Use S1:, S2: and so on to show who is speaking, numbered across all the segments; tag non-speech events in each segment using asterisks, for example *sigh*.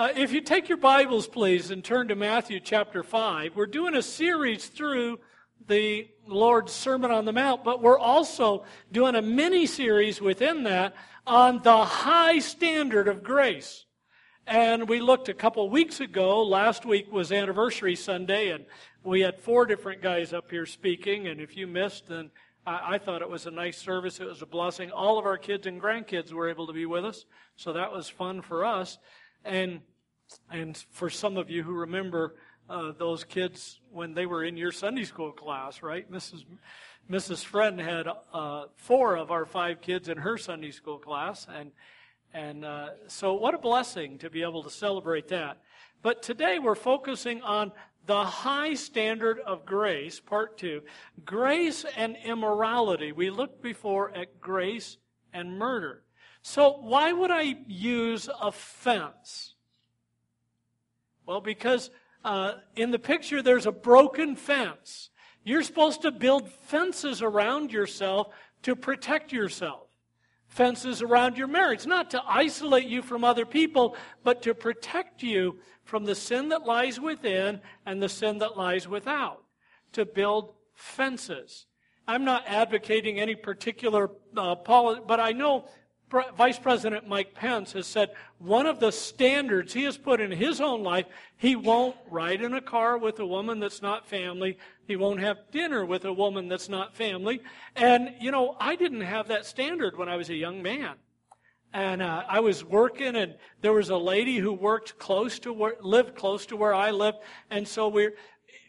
S1: Uh, if you take your Bibles, please, and turn to Matthew chapter 5, we're doing a series through the Lord's Sermon on the Mount, but we're also doing a mini series within that on the high standard of grace. And we looked a couple weeks ago, last week was anniversary Sunday, and we had four different guys up here speaking, and if you missed, then I, I thought it was a nice service. It was a blessing. All of our kids and grandkids were able to be with us, so that was fun for us. And and for some of you who remember uh, those kids when they were in your Sunday school class, right? Mrs. Mrs. Friend had uh, four of our five kids in her Sunday school class, and and uh, so what a blessing to be able to celebrate that. But today we're focusing on the high standard of grace, part two, grace and immorality. We looked before at grace and murder. So why would I use offense? Well, because uh, in the picture there's a broken fence. You're supposed to build fences around yourself to protect yourself. Fences around your marriage, not to isolate you from other people, but to protect you from the sin that lies within and the sin that lies without. To build fences. I'm not advocating any particular uh, policy, but I know Vice President Mike Pence has said one of the standards he has put in his own life, he won't ride in a car with a woman that's not family. He won't have dinner with a woman that's not family. And, you know, I didn't have that standard when I was a young man. And uh, I was working, and there was a lady who worked close to where, lived close to where I lived, and so we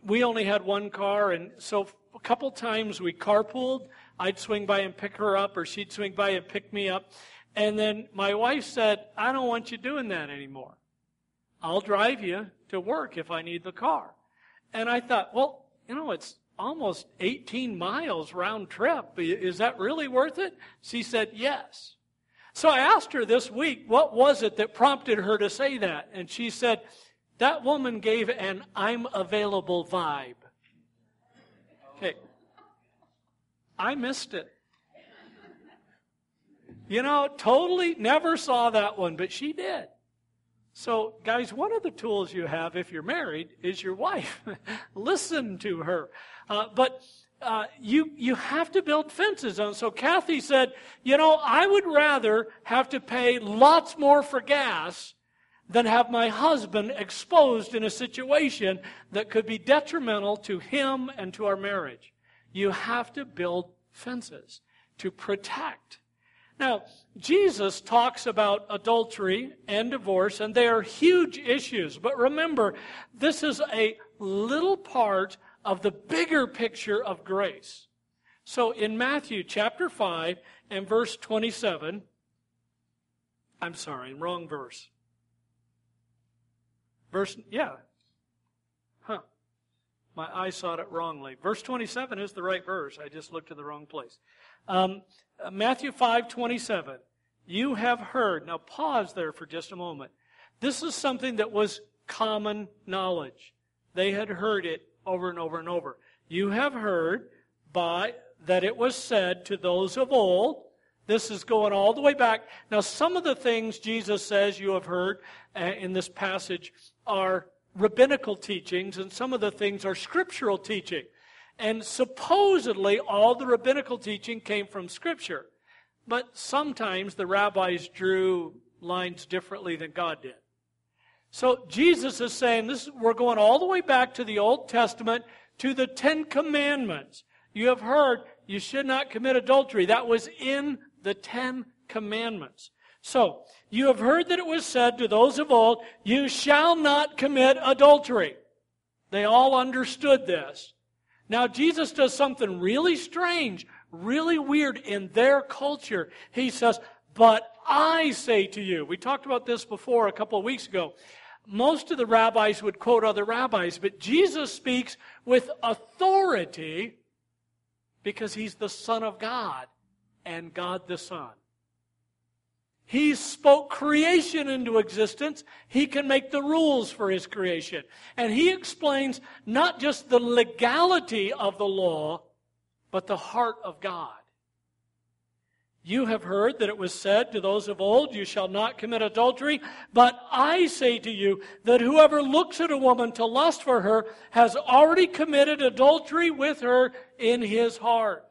S1: we only had one car, and so a couple times we carpooled. I'd swing by and pick her up, or she'd swing by and pick me up. And then my wife said, I don't want you doing that anymore. I'll drive you to work if I need the car. And I thought, well, you know, it's almost 18 miles round trip. Is that really worth it? She said, yes. So I asked her this week, what was it that prompted her to say that? And she said, that woman gave an I'm available vibe. Okay. I missed it. You know, totally never saw that one, but she did. So, guys, one of the tools you have if you're married is your wife. *laughs* Listen to her. Uh, but uh, you you have to build fences. And so Kathy said, you know, I would rather have to pay lots more for gas than have my husband exposed in a situation that could be detrimental to him and to our marriage. You have to build fences to protect now, Jesus talks about adultery and divorce, and they are huge issues. But remember, this is a little part of the bigger picture of grace. So in Matthew chapter 5 and verse 27, I'm sorry, wrong verse. Verse, yeah. My eye saw it wrongly. Verse 27 is the right verse. I just looked at the wrong place. Um, uh, Matthew 5 27. You have heard. Now pause there for just a moment. This is something that was common knowledge. They had heard it over and over and over. You have heard by that it was said to those of old. This is going all the way back. Now, some of the things Jesus says you have heard uh, in this passage are rabbinical teachings, and some of the things are scriptural teaching. And supposedly all the rabbinical teaching came from Scripture. But sometimes the rabbis drew lines differently than God did. So Jesus is saying this we're going all the way back to the Old Testament to the 10 commandments. You have heard you should not commit adultery. That was in the 10 commandments. So, you have heard that it was said to those of old, you shall not commit adultery. They all understood this. Now, Jesus does something really strange, really weird in their culture. He says, But I say to you, we talked about this before a couple of weeks ago. Most of the rabbis would quote other rabbis, but Jesus speaks with authority because he's the Son of God and God the Son. He spoke creation into existence. He can make the rules for his creation. And he explains not just the legality of the law, but the heart of God. You have heard that it was said to those of old, You shall not commit adultery. But I say to you that whoever looks at a woman to lust for her has already committed adultery with her in his heart.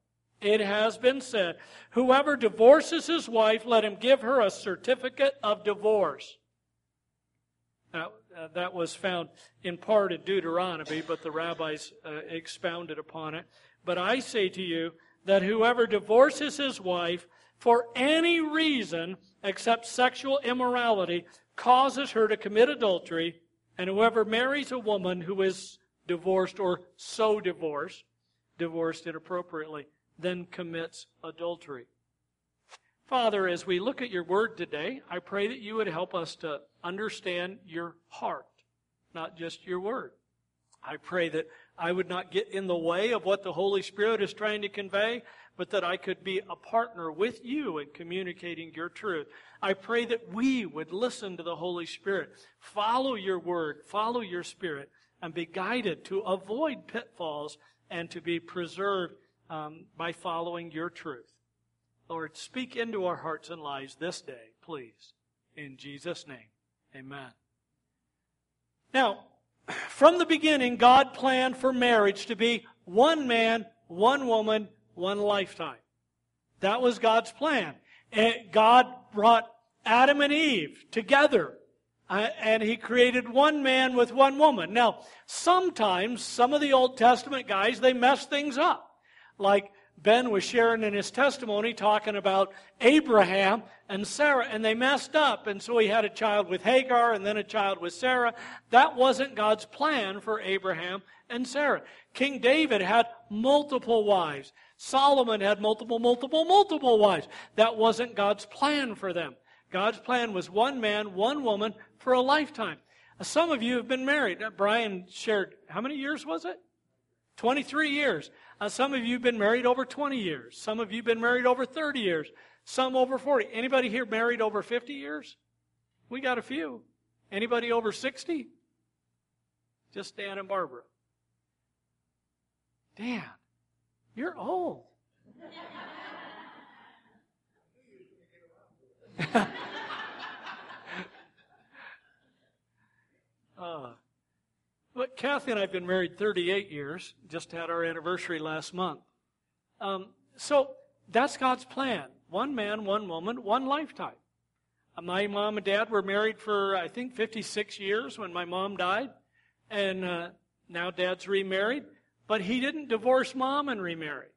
S1: it has been said, Whoever divorces his wife, let him give her a certificate of divorce. Now, uh, that was found in part in Deuteronomy, but the rabbis uh, expounded upon it. But I say to you that whoever divorces his wife for any reason except sexual immorality causes her to commit adultery, and whoever marries a woman who is divorced or so divorced, divorced inappropriately, then commits adultery. Father, as we look at your word today, I pray that you would help us to understand your heart, not just your word. I pray that I would not get in the way of what the Holy Spirit is trying to convey, but that I could be a partner with you in communicating your truth. I pray that we would listen to the Holy Spirit, follow your word, follow your spirit, and be guided to avoid pitfalls and to be preserved um, by following your truth. Lord, speak into our hearts and lives this day, please. In Jesus' name, amen. Now, *clears throat* from the beginning, God planned for marriage to be one man, one woman, one lifetime. That was God's plan. And God brought Adam and Eve together. Uh, and he created one man with one woman. Now, sometimes some of the Old Testament guys, they mess things up. Like Ben was sharing in his testimony talking about Abraham and Sarah, and they messed up. And so he had a child with Hagar and then a child with Sarah. That wasn't God's plan for Abraham and Sarah. King David had multiple wives. Solomon had multiple, multiple, multiple wives. That wasn't God's plan for them. God's plan was one man, one woman for a lifetime. Some of you have been married. Brian shared, how many years was it? 23 years. Uh, some of you have been married over 20 years. Some of you have been married over 30 years. Some over 40. Anybody here married over 50 years? We got a few. Anybody over 60? Just Dan and Barbara. Dan, you're old. *laughs* uh, but Kathy and I have been married 38 years, just had our anniversary last month. Um, so that's God's plan. One man, one woman, one lifetime. Uh, my mom and dad were married for, I think, 56 years when my mom died. And uh, now dad's remarried. But he didn't divorce mom and remarry.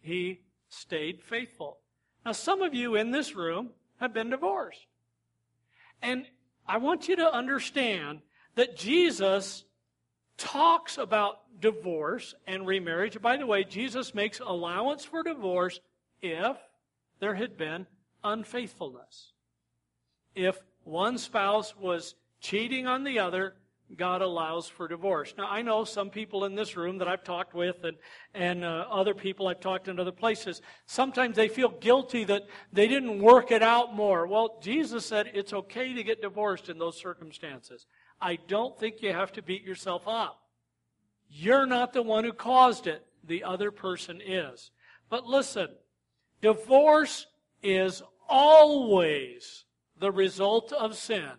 S1: He stayed faithful. Now, some of you in this room have been divorced. And I want you to understand that Jesus talks about divorce and remarriage. By the way, Jesus makes allowance for divorce if there had been unfaithfulness. If one spouse was cheating on the other, God allows for divorce. Now, I know some people in this room that I've talked with and, and uh, other people I've talked in other places, sometimes they feel guilty that they didn't work it out more. Well, Jesus said it's okay to get divorced in those circumstances. I don't think you have to beat yourself up. You're not the one who caused it, the other person is. But listen, divorce is always the result of sin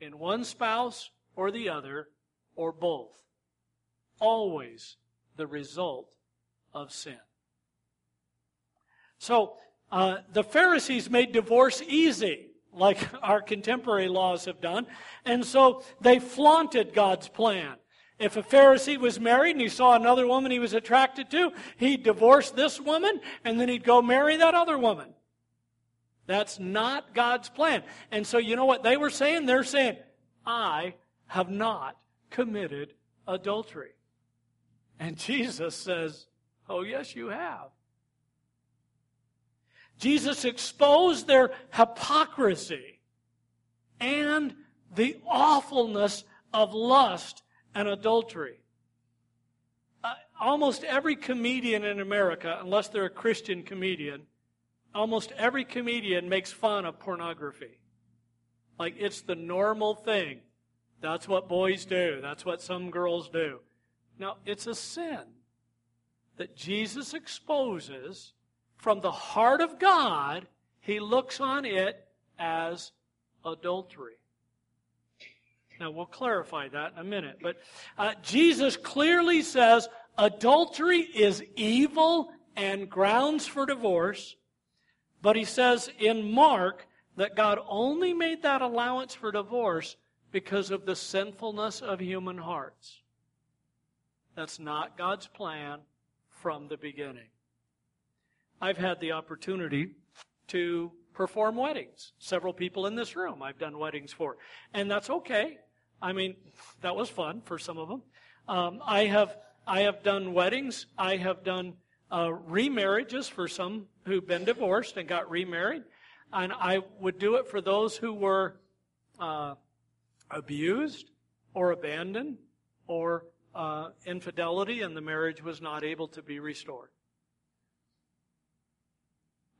S1: in one spouse or the other or both. Always the result of sin. So, uh, the Pharisees made divorce easy, like *laughs* our contemporary laws have done, and so they flaunted God's plan. If a Pharisee was married and he saw another woman he was attracted to, he'd divorce this woman and then he'd go marry that other woman. That's not God's plan. And so you know what they were saying? They're saying, I have not committed adultery. And *laughs* Jesus says, Oh, yes, you have. Jesus exposed their hypocrisy and the awfulness of lust and adultery. Uh, almost every comedian in America, unless they're a Christian comedian, almost every comedian makes fun of pornography. Like it's the normal thing. That's what boys do. That's what some girls do. Now, it's a sin that Jesus exposes from the heart of God. He looks on it as adultery. Now, we'll clarify that in a minute. But uh, Jesus clearly says adultery is evil and grounds for divorce. But he says in Mark that God only made that allowance for divorce because of the sinfulness of human hearts. That's not God's plan from the beginning. I've had the opportunity to perform weddings. Several people in this room I've done weddings for. And that's okay. I mean, that was fun for some of them. Um, I have I have done weddings. I have done uh, remarriages for some who've been divorced and got remarried, and I would do it for those who were uh, abused or abandoned or uh, infidelity, and the marriage was not able to be restored.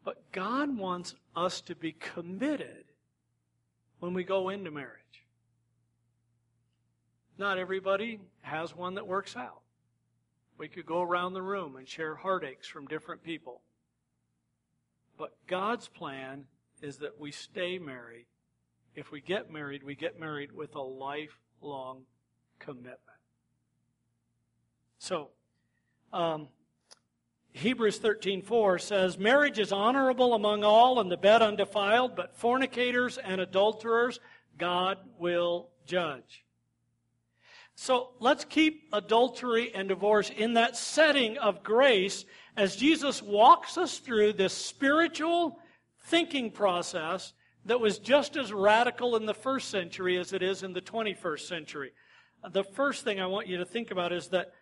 S1: But God wants us to be committed when we go into marriage. Not everybody has one that works out. We could go around the room and share heartaches from different people. But God's plan is that we stay married. If we get married, we get married with a lifelong commitment. So, um, Hebrews 13:4 says, "Marriage is honorable among all, and the bed undefiled, but fornicators and adulterers God will judge." So let's keep adultery and divorce in that setting of grace as Jesus walks us through this spiritual thinking process that was just as radical in the first century as it is in the 21st century. The first thing I want you to think about is that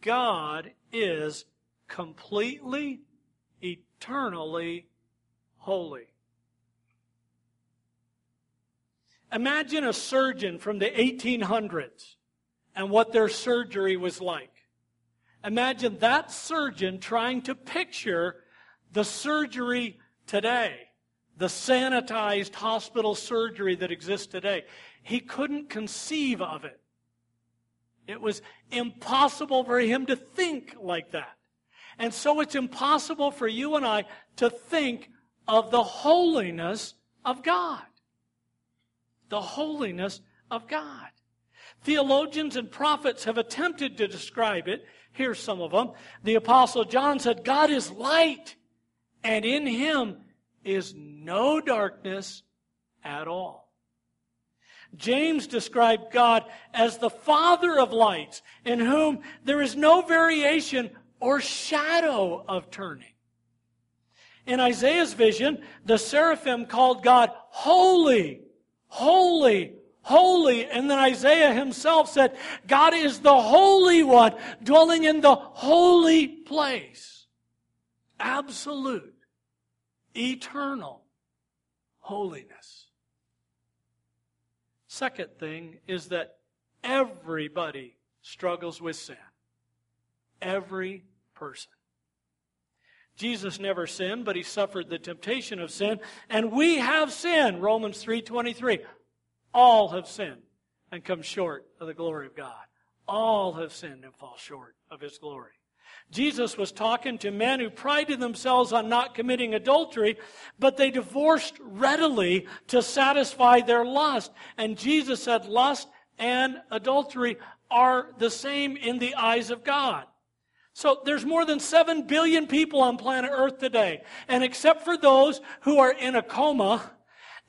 S1: God is completely, eternally holy. Imagine a surgeon from the 1800s and what their surgery was like. Imagine that surgeon trying to picture the surgery today, the sanitized hospital surgery that exists today. He couldn't conceive of it. It was impossible for him to think like that. And so it's impossible for you and I to think of the holiness of God. The holiness of God. Theologians and prophets have attempted to describe it. Here's some of them. The Apostle John said, God is light, and in him is no darkness at all. James described God as the Father of lights, in whom there is no variation or shadow of turning. In Isaiah's vision, the seraphim called God holy, holy, holy. And then Isaiah himself said, God is the Holy One dwelling in the holy place. Absolute, eternal holiness. Second thing is that everybody struggles with sin. Every person. Jesus never sinned, but he suffered the temptation of sin, and we have sinned. Romans 3:23. All have sinned and come short of the glory of God. All have sinned and fall short of his glory. Jesus was talking to men who prided themselves on not committing adultery, but they divorced readily to satisfy their lust. And Jesus said lust and adultery are the same in the eyes of God. So there's more than 7 billion people on planet Earth today. And except for those who are in a coma,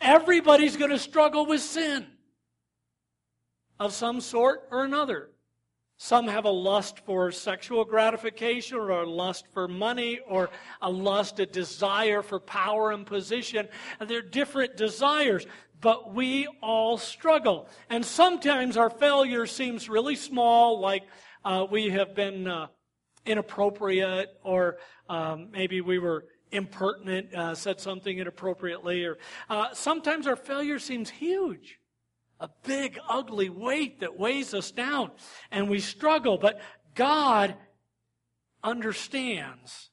S1: Everybody's going to struggle with sin of some sort or another. Some have a lust for sexual gratification or a lust for money or a lust, a desire for power and position. And they're different desires, but we all struggle. And sometimes our failure seems really small, like uh, we have been uh, inappropriate or um, maybe we were impertinent, uh, said something inappropriately, or uh, sometimes our failure seems huge. A big, ugly weight that weighs us down, and we struggle. But God understands.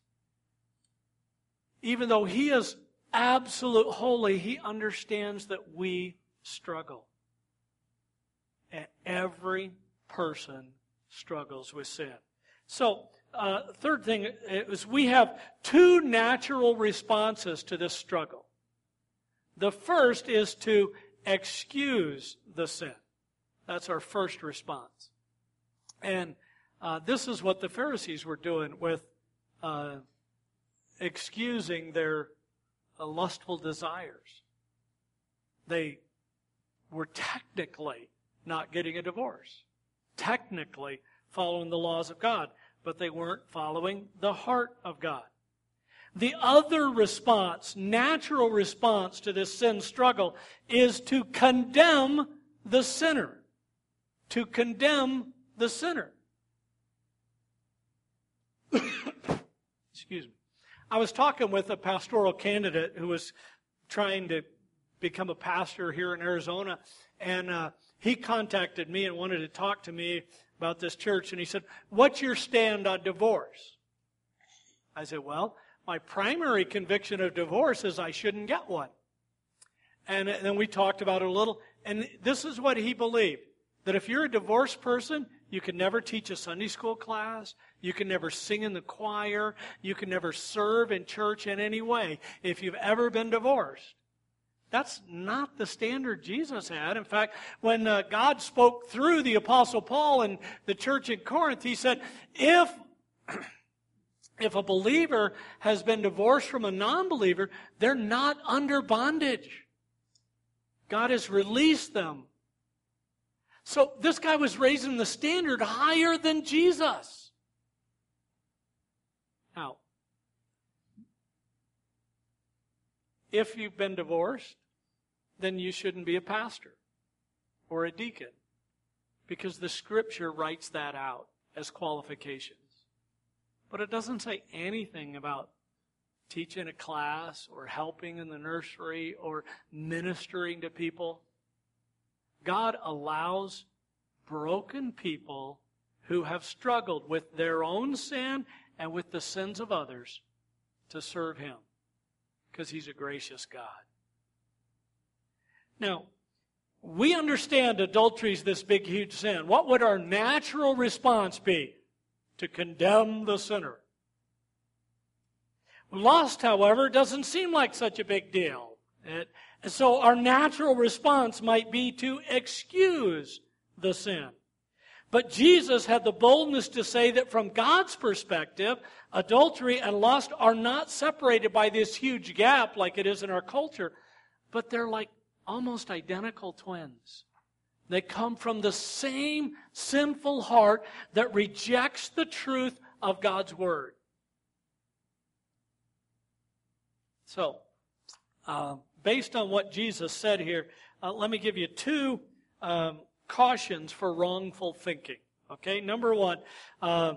S1: Even though He is absolute holy, He understands that we struggle. And every person struggles with sin. So, uh, third thing is we have two natural responses to this struggle. The first is to excuse the sin. That's our first response. And uh, this is what the Pharisees were doing with uh, excusing their uh, lustful desires. They were technically not getting a divorce, technically following the laws of God but they weren't following the heart of God. The other response, natural response to this sin struggle, is to condemn the sinner. To condemn the sinner. *coughs* Excuse me. I was talking with a pastoral candidate who was trying to become a pastor here in Arizona, and uh, he contacted me and wanted to talk to me about this church, and he said, What's your stand on divorce? I said, Well, my primary conviction of divorce is I shouldn't get one. And then we talked about it a little, and this is what he believed that if you're a divorced person, you can never teach a Sunday school class. You can never sing in the choir. You can never serve in church in any way if you've ever been divorced. That's not the standard Jesus had. In fact, when uh, God spoke through the Apostle Paul and the church in Corinth, he said, if, *clears throat* if a believer has been divorced from a non believer, they're not under bondage. God has released them. So this guy was raising the standard higher than Jesus. Now, if you've been divorced, then you shouldn't be a pastor or a deacon because the scripture writes that out as qualifications. But it doesn't say anything about teaching a class or helping in the nursery or ministering to people. God allows broken people who have struggled with their own sin and with the sins of others to serve Him because He's a gracious God. Now, we understand adultery is this big, huge sin. What would our natural response be? To condemn the sinner. Lust, however, doesn't seem like such a big deal. It, so our natural response might be to excuse the sin. But Jesus had the boldness to say that from God's perspective, adultery and lust are not separated by this huge gap like it is in our culture, but they're like almost identical twins. They come from the same sinful heart that rejects the truth of God's Word. So, uh, based on what Jesus said here, uh, let me give you two um, cautions for wrongful thinking. Okay, number one, uh,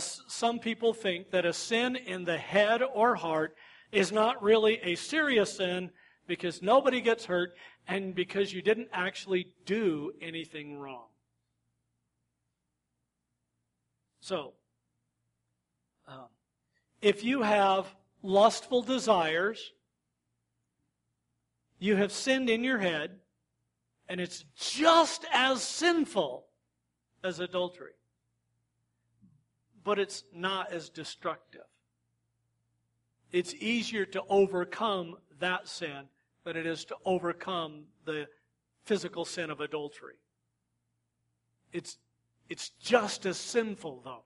S1: some people think that a sin in the head or heart is not really a serious sin because nobody gets hurt and because you didn't actually do anything wrong. So, um, if you have lustful desires, you have sinned in your head, and it's just as sinful as adultery. But it's not as destructive. It's easier to overcome that sin than it is to overcome the physical sin of adultery. It's, it's just as sinful, though.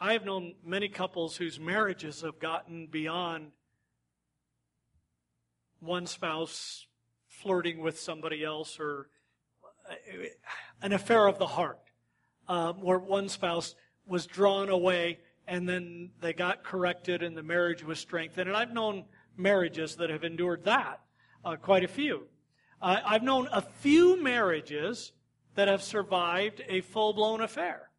S1: I have known many couples whose marriages have gotten beyond one spouse flirting with somebody else or uh, an affair of the heart, um, where one spouse was drawn away and then they got corrected and the marriage was strengthened. And I've known marriages that have endured that, uh, quite a few. Uh, I've known a few marriages that have survived a full blown affair.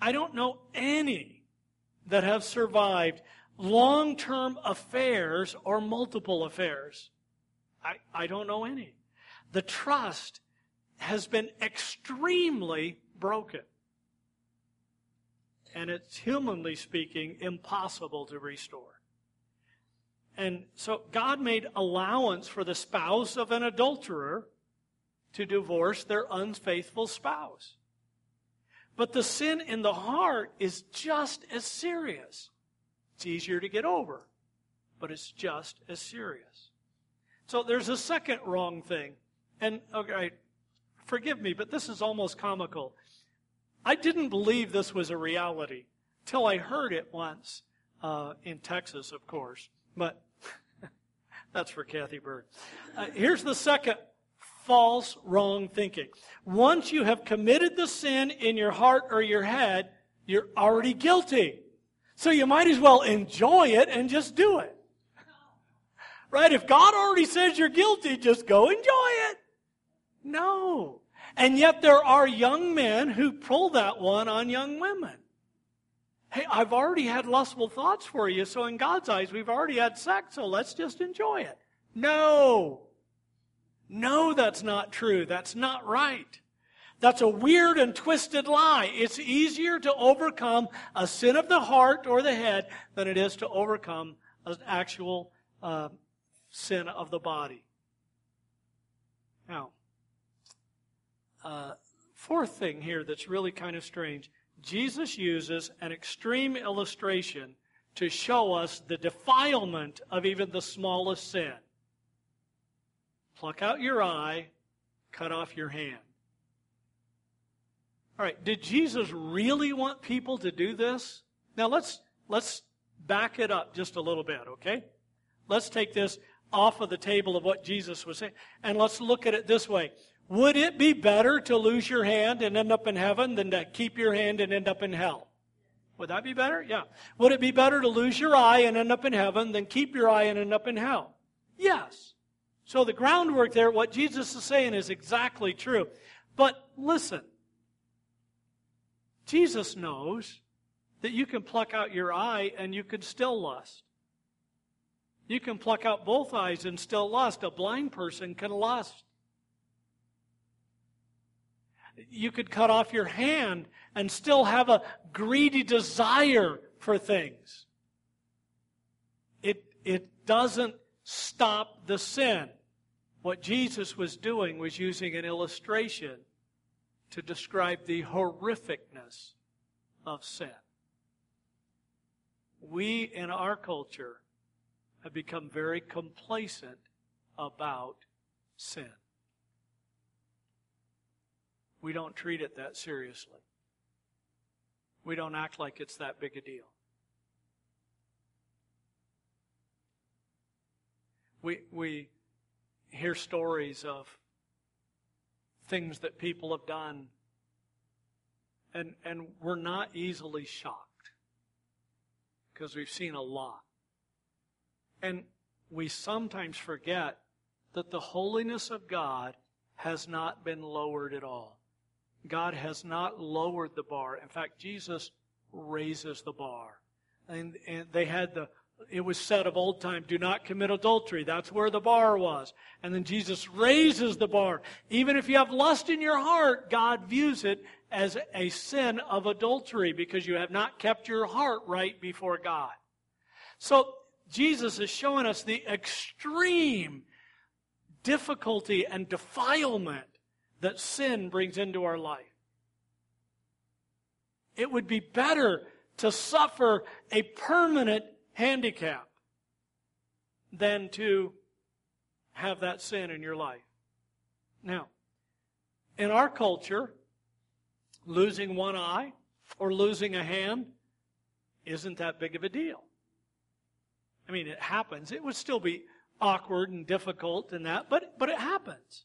S1: I don't know any that have survived long term affairs or multiple affairs? I, I don't know any. The trust has been extremely broken. And it's, humanly speaking, impossible to restore. And so God made allowance for the spouse of an adulterer to divorce their unfaithful spouse. But the sin in the heart is just as serious. It's easier to get over, but it's just as serious. So there's a second wrong thing. And, okay, forgive me, but this is almost comical. I didn't believe this was a reality till I heard it once uh, in Texas, of course. But *laughs* that's for Kathy Bird. Uh, here's the second false, wrong thinking. Once you have committed the sin in your heart or your head, you're already guilty. So you might as well enjoy it and just do it. Right? If God already says you're guilty, just go enjoy it. No. And yet there are young men who pull that one on young women. Hey, I've already had lustful thoughts for you, so in God's eyes, we've already had sex, so let's just enjoy it. No. No, that's not true. That's not right. That's a weird and twisted lie. It's easier to overcome a sin of the heart or the head than it is to overcome an actual uh, sin of the body. Now, uh, fourth thing here that's really kind of strange Jesus uses an extreme illustration to show us the defilement of even the smallest sin pluck out your eye, cut off your hand. All right, did Jesus really want people to do this? Now let's let's back it up just a little bit, okay? Let's take this off of the table of what Jesus was saying and let's look at it this way. Would it be better to lose your hand and end up in heaven than to keep your hand and end up in hell? Would that be better? Yeah. Would it be better to lose your eye and end up in heaven than keep your eye and end up in hell? Yes. So the groundwork there, what Jesus is saying is exactly true. But listen, Jesus knows that you can pluck out your eye and you can still lust. You can pluck out both eyes and still lust. A blind person can lust. You could cut off your hand and still have a greedy desire for things. It, it doesn't stop the sin. What Jesus was doing was using an illustration to describe the horrificness of sin. We in our culture have become very complacent about sin. We don't treat it that seriously. We don't act like it's that big a deal. We, we hear stories of things that people have done, and, and we're not easily shocked because we've seen a lot. And we sometimes forget that the holiness of God has not been lowered at all. God has not lowered the bar. In fact, Jesus raises the bar. And, and they had the it was said of old time, do not commit adultery. That's where the bar was. And then Jesus raises the bar. Even if you have lust in your heart, God views it as a sin of adultery because you have not kept your heart right before God. So Jesus is showing us the extreme difficulty and defilement that sin brings into our life. It would be better to suffer a permanent handicap than to have that sin in your life. Now, in our culture, losing one eye or losing a hand isn't that big of a deal. I mean, it happens. It would still be awkward and difficult and that, but, but it happens.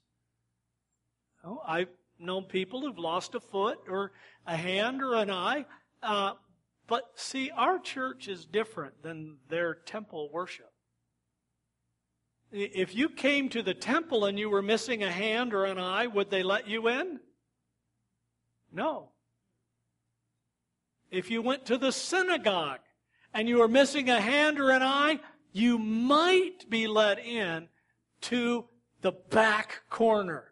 S1: Oh, I've known people who've lost a foot or a hand or an eye. Uh, but see, our church is different than their temple worship. If you came to the temple and you were missing a hand or an eye, would they let you in? No. If you went to the synagogue and you were missing a hand or an eye, you might be let in to the back corner.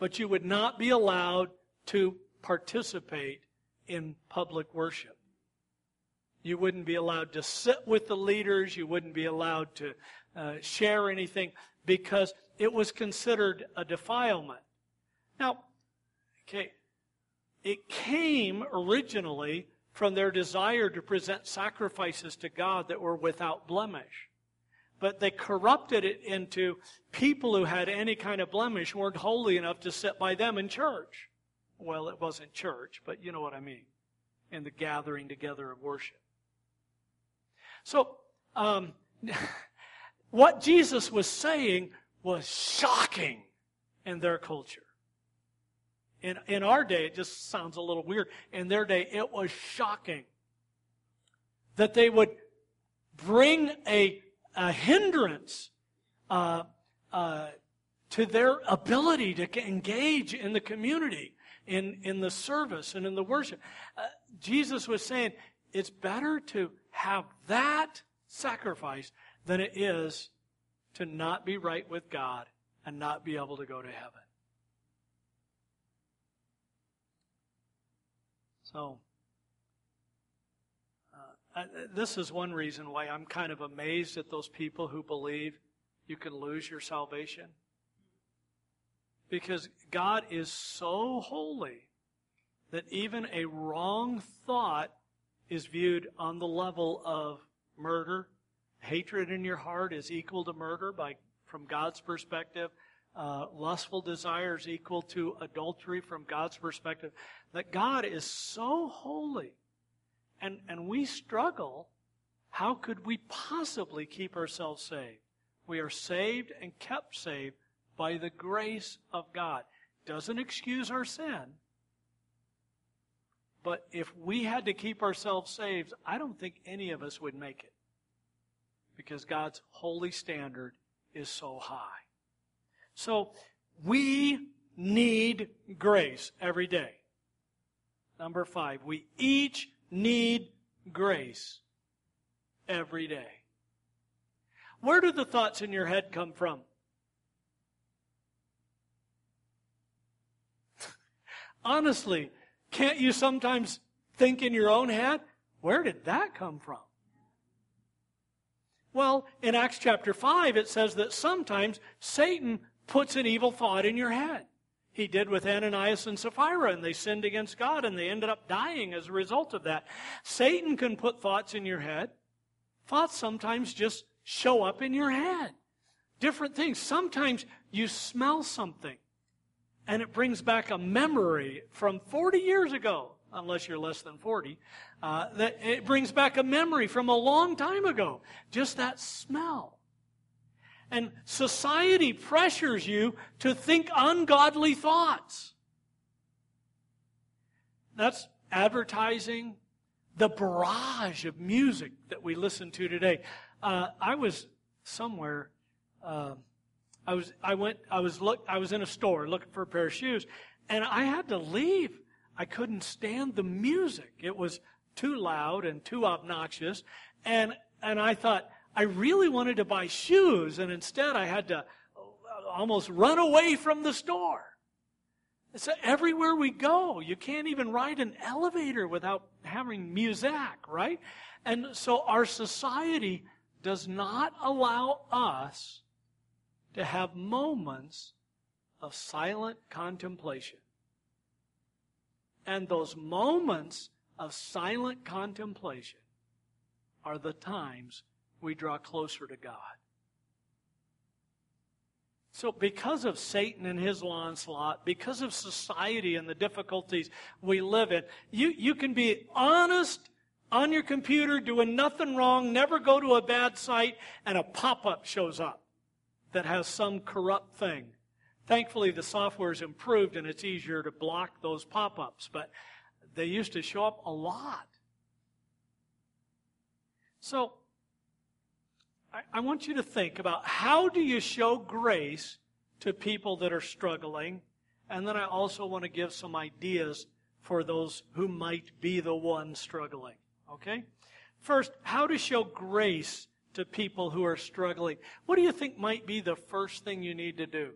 S1: But you would not be allowed to participate in public worship. You wouldn't be allowed to sit with the leaders. You wouldn't be allowed to uh, share anything because it was considered a defilement. Now, okay, it came originally from their desire to present sacrifices to God that were without blemish. But they corrupted it into people who had any kind of blemish weren't holy enough to sit by them in church. Well, it wasn't church, but you know what I mean. In the gathering together of worship. So, um, *laughs* what Jesus was saying was shocking in their culture. In, in our day, it just sounds a little weird. In their day, it was shocking that they would bring a, a hindrance uh, uh, to their ability to engage in the community, in, in the service, and in the worship. Uh, Jesus was saying it's better to have that sacrifice than it is to not be right with God and not be able to go to heaven. So, uh, this is one reason why I'm kind of amazed at those people who believe you can lose your salvation. Because God is so holy that even a wrong thought is viewed on the level of murder. Hatred in your heart is equal to murder by, from God's perspective. Uh, lustful desires equal to adultery from God's perspective. That God is so holy and, and we struggle. How could we possibly keep ourselves saved? We are saved and kept saved by the grace of God. Doesn't excuse our sin. But if we had to keep ourselves saved, I don't think any of us would make it. Because God's holy standard is so high. So we need grace every day. Number five, we each need grace every day. Where do the thoughts in your head come from? *laughs* Honestly, can't you sometimes think in your own head, where did that come from? Well, in Acts chapter 5, it says that sometimes Satan puts an evil thought in your head. He did with Ananias and Sapphira, and they sinned against God, and they ended up dying as a result of that. Satan can put thoughts in your head. Thoughts sometimes just show up in your head. Different things. Sometimes you smell something, and it brings back a memory from 40 years ago, unless you're less than 40. Uh, that it brings back a memory from a long time ago. Just that smell. And society pressures you to think ungodly thoughts. That's advertising, the barrage of music that we listen to today. Uh, I was somewhere. Uh, I was. I went. I was. Look. I was in a store looking for a pair of shoes, and I had to leave. I couldn't stand the music. It was too loud and too obnoxious, and and I thought I really wanted to buy shoes, and instead I had to uh, almost run away from the store. So everywhere we go, you can't even ride an elevator without having music, right? And so our society does not allow us to have moments of silent contemplation. And those moments of silent contemplation are the times we draw closer to God. So, because of Satan and his onslaught, because of society and the difficulties we live in, you, you can be honest on your computer, doing nothing wrong, never go to a bad site, and a pop up shows up that has some corrupt thing. Thankfully, the software is improved and it's easier to block those pop ups, but they used to show up a lot. So, I, I want you to think about how do you show grace to people that are struggling? And then I also want to give some ideas for those who might be the one struggling. Okay? First, how to show grace to people who are struggling. What do you think might be the first thing you need to do?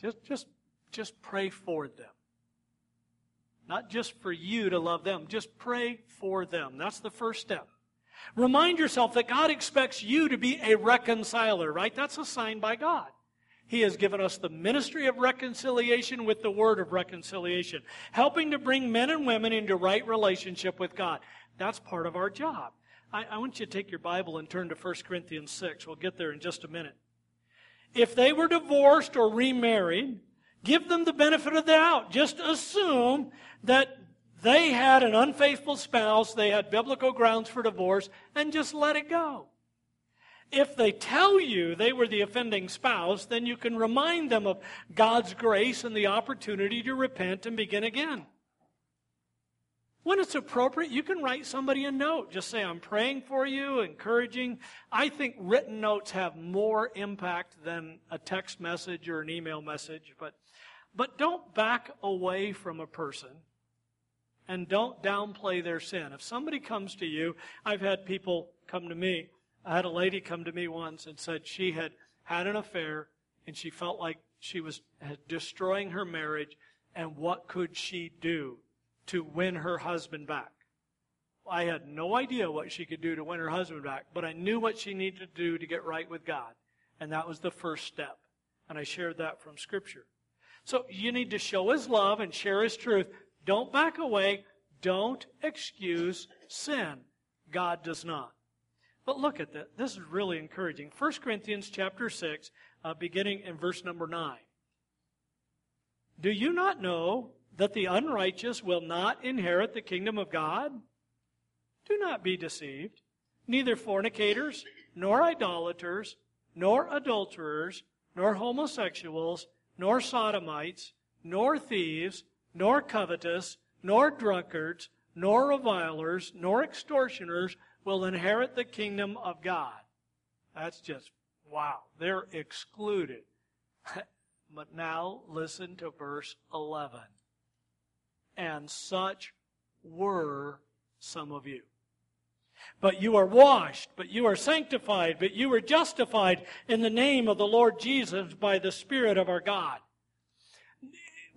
S1: Just, just, just pray for them. Not just for you to love them, just pray for them. That's the first step. Remind yourself that God expects you to be a reconciler, right? That's a sign by God. He has given us the ministry of reconciliation with the word of reconciliation, helping to bring men and women into right relationship with God. That's part of our job. I, I want you to take your Bible and turn to 1 Corinthians 6. We'll get there in just a minute. If they were divorced or remarried, give them the benefit of the doubt. Just assume that they had an unfaithful spouse, they had biblical grounds for divorce, and just let it go. If they tell you they were the offending spouse, then you can remind them of God's grace and the opportunity to repent and begin again. When it's appropriate, you can write somebody a note. Just say, I'm praying for you, encouraging. I think written notes have more impact than a text message or an email message, but, but don't back away from a person and don't downplay their sin. If somebody comes to you, I've had people come to me. I had a lady come to me once and said she had had an affair and she felt like she was destroying her marriage and what could she do to win her husband back? I had no idea what she could do to win her husband back, but I knew what she needed to do to get right with God. And that was the first step. And I shared that from Scripture. So you need to show His love and share His truth. Don't back away. Don't excuse sin. God does not. But look at that. This is really encouraging. 1 Corinthians chapter 6, uh, beginning in verse number 9. Do you not know that the unrighteous will not inherit the kingdom of God? Do not be deceived. Neither fornicators, nor idolaters, nor adulterers, nor homosexuals, nor sodomites, nor thieves, nor covetous, nor drunkards, nor revilers, nor extortioners will inherit the kingdom of God. That's just, wow. They're excluded. *laughs* but now listen to verse 11. And such were some of you. But you are washed, but you are sanctified, but you are justified in the name of the Lord Jesus by the Spirit of our God.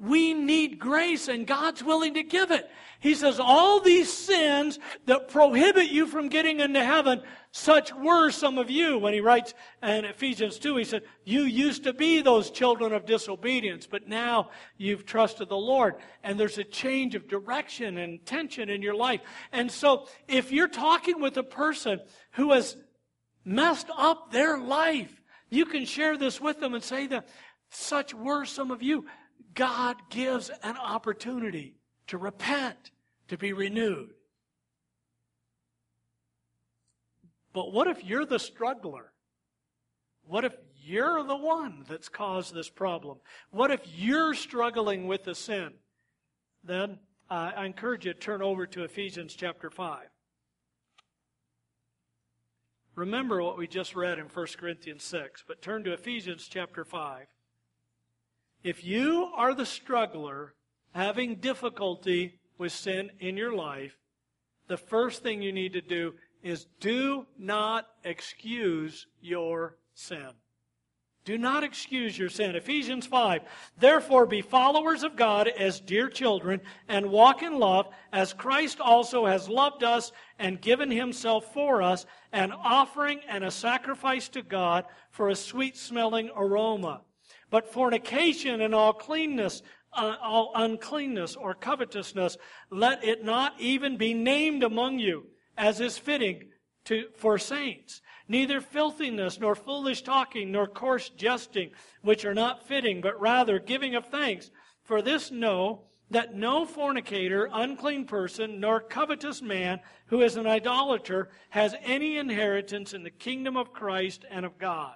S1: We need grace and God's willing to give it. He says, all these sins that prohibit you from getting into heaven, such were some of you. When he writes in Ephesians 2, he said, you used to be those children of disobedience, but now you've trusted the Lord. And there's a change of direction and tension in your life. And so if you're talking with a person who has messed up their life, you can share this with them and say that such were some of you. God gives an opportunity to repent, to be renewed. But what if you're the struggler? What if you're the one that's caused this problem? What if you're struggling with the sin? Then uh, I encourage you to turn over to Ephesians chapter 5. Remember what we just read in 1 Corinthians 6, but turn to Ephesians chapter 5. If you are the struggler having difficulty with sin in your life, the first thing you need to do is do not excuse your sin. Do not excuse your sin. Ephesians 5. Therefore be followers of God as dear children and walk in love as Christ also has loved us and given himself for us, an offering and a sacrifice to God for a sweet smelling aroma. But fornication and all cleanness, uh, all uncleanness or covetousness, let it not even be named among you, as is fitting to, for saints. Neither filthiness, nor foolish talking, nor coarse jesting, which are not fitting, but rather giving of thanks. For this know that no fornicator, unclean person, nor covetous man who is an idolater has any inheritance in the kingdom of Christ and of God.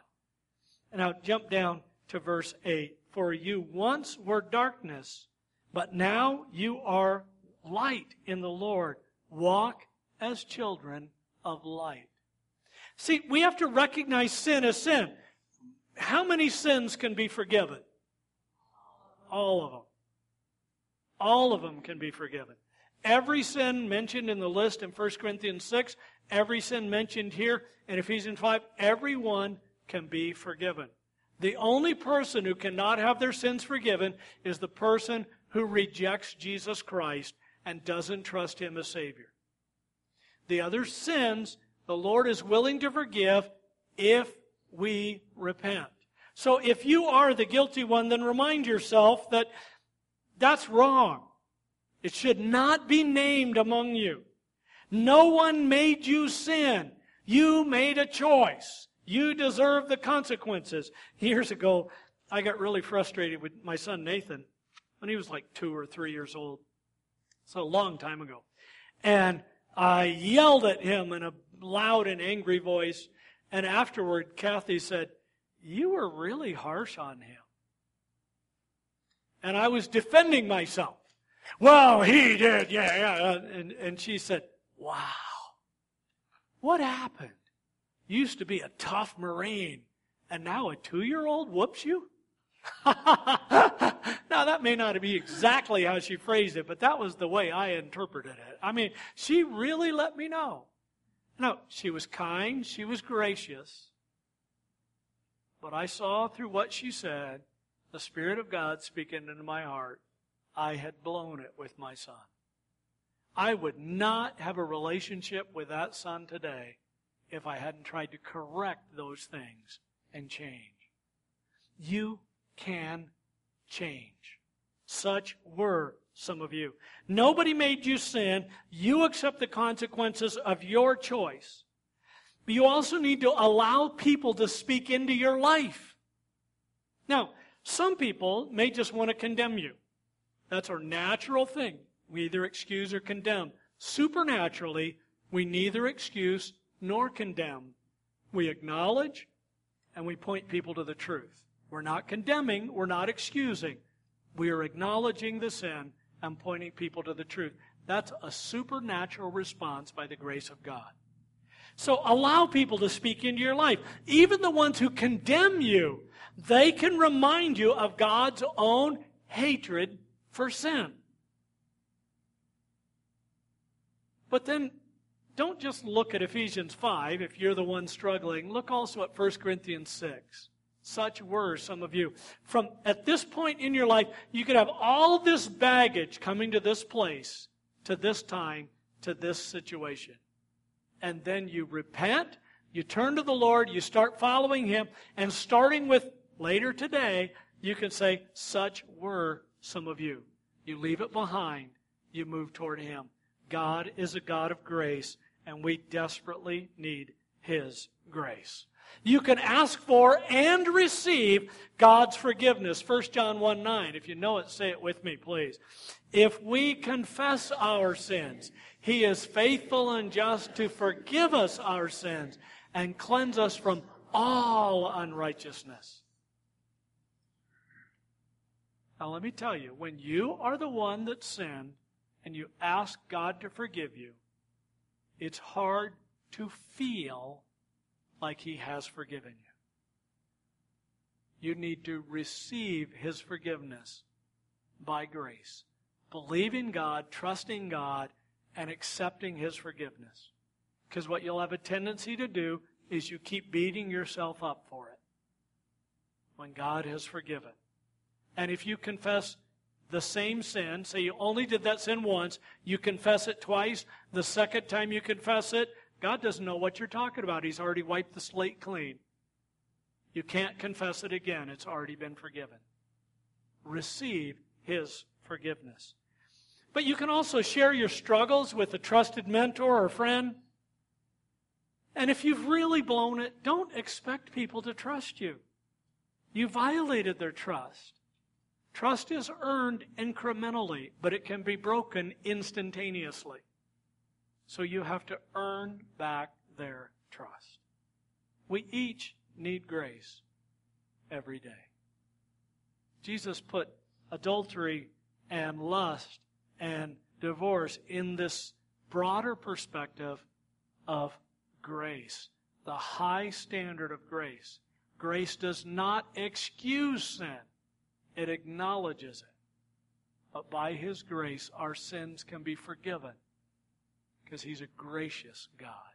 S1: And now jump down to verse 8. For you once were darkness, but now you are light in the Lord. Walk as children of light. See, we have to recognize sin as sin. How many sins can be forgiven? All of them. All of them can be forgiven. Every sin mentioned in the list in 1 Corinthians 6, every sin mentioned here in Ephesians 5, everyone can be forgiven. The only person who cannot have their sins forgiven is the person who rejects Jesus Christ and doesn't trust Him as Savior. The other sins the Lord is willing to forgive if we repent. So if you are the guilty one, then remind yourself that that's wrong. It should not be named among you. No one made you sin. You made a choice. You deserve the consequences. Years ago, I got really frustrated with my son Nathan when he was like two or three years old. So a long time ago. And I yelled at him in a loud and angry voice. And afterward, Kathy said, You were really harsh on him. And I was defending myself. Well, he did, yeah, yeah. And, and she said, Wow. What happened? Used to be a tough Marine, and now a two year old whoops you? *laughs* now, that may not be exactly how she phrased it, but that was the way I interpreted it. I mean, she really let me know. No, she was kind, she was gracious. But I saw through what she said the Spirit of God speaking into my heart. I had blown it with my son. I would not have a relationship with that son today if I hadn't tried to correct those things and change. You can change. Such were some of you. Nobody made you sin. You accept the consequences of your choice. But you also need to allow people to speak into your life. Now, some people may just want to condemn you. That's our natural thing. We either excuse or condemn. Supernaturally, we neither excuse nor condemn. We acknowledge and we point people to the truth. We're not condemning, we're not excusing. We are acknowledging the sin and pointing people to the truth. That's a supernatural response by the grace of God. So allow people to speak into your life. Even the ones who condemn you, they can remind you of God's own hatred for sin. But then don't just look at Ephesians 5 if you're the one struggling. Look also at 1 Corinthians 6. Such were some of you. From at this point in your life, you could have all this baggage coming to this place, to this time, to this situation. And then you repent, you turn to the Lord, you start following Him, and starting with later today, you can say, Such were some of you. You leave it behind, you move toward Him. God is a God of grace, and we desperately need His grace. You can ask for and receive God's forgiveness. 1 John 1 9. If you know it, say it with me, please. If we confess our sins, He is faithful and just to forgive us our sins and cleanse us from all unrighteousness. Now, let me tell you, when you are the one that sinned and you ask God to forgive you, it's hard to feel like He has forgiven you. You need to receive His forgiveness by grace, believing God, trusting God, and accepting His forgiveness. Because what you'll have a tendency to do is you keep beating yourself up for it when God has forgiven. And if you confess the same sin, say you only did that sin once, you confess it twice, the second time you confess it, God doesn't know what you're talking about. He's already wiped the slate clean. You can't confess it again, it's already been forgiven. Receive His forgiveness. But you can also share your struggles with a trusted mentor or friend. And if you've really blown it, don't expect people to trust you. You violated their trust. Trust is earned incrementally, but it can be broken instantaneously. So you have to earn back their trust. We each need grace every day. Jesus put adultery and lust and divorce in this broader perspective of grace, the high standard of grace. Grace does not excuse sin, it acknowledges it. But by His grace, our sins can be forgiven because He's a gracious God.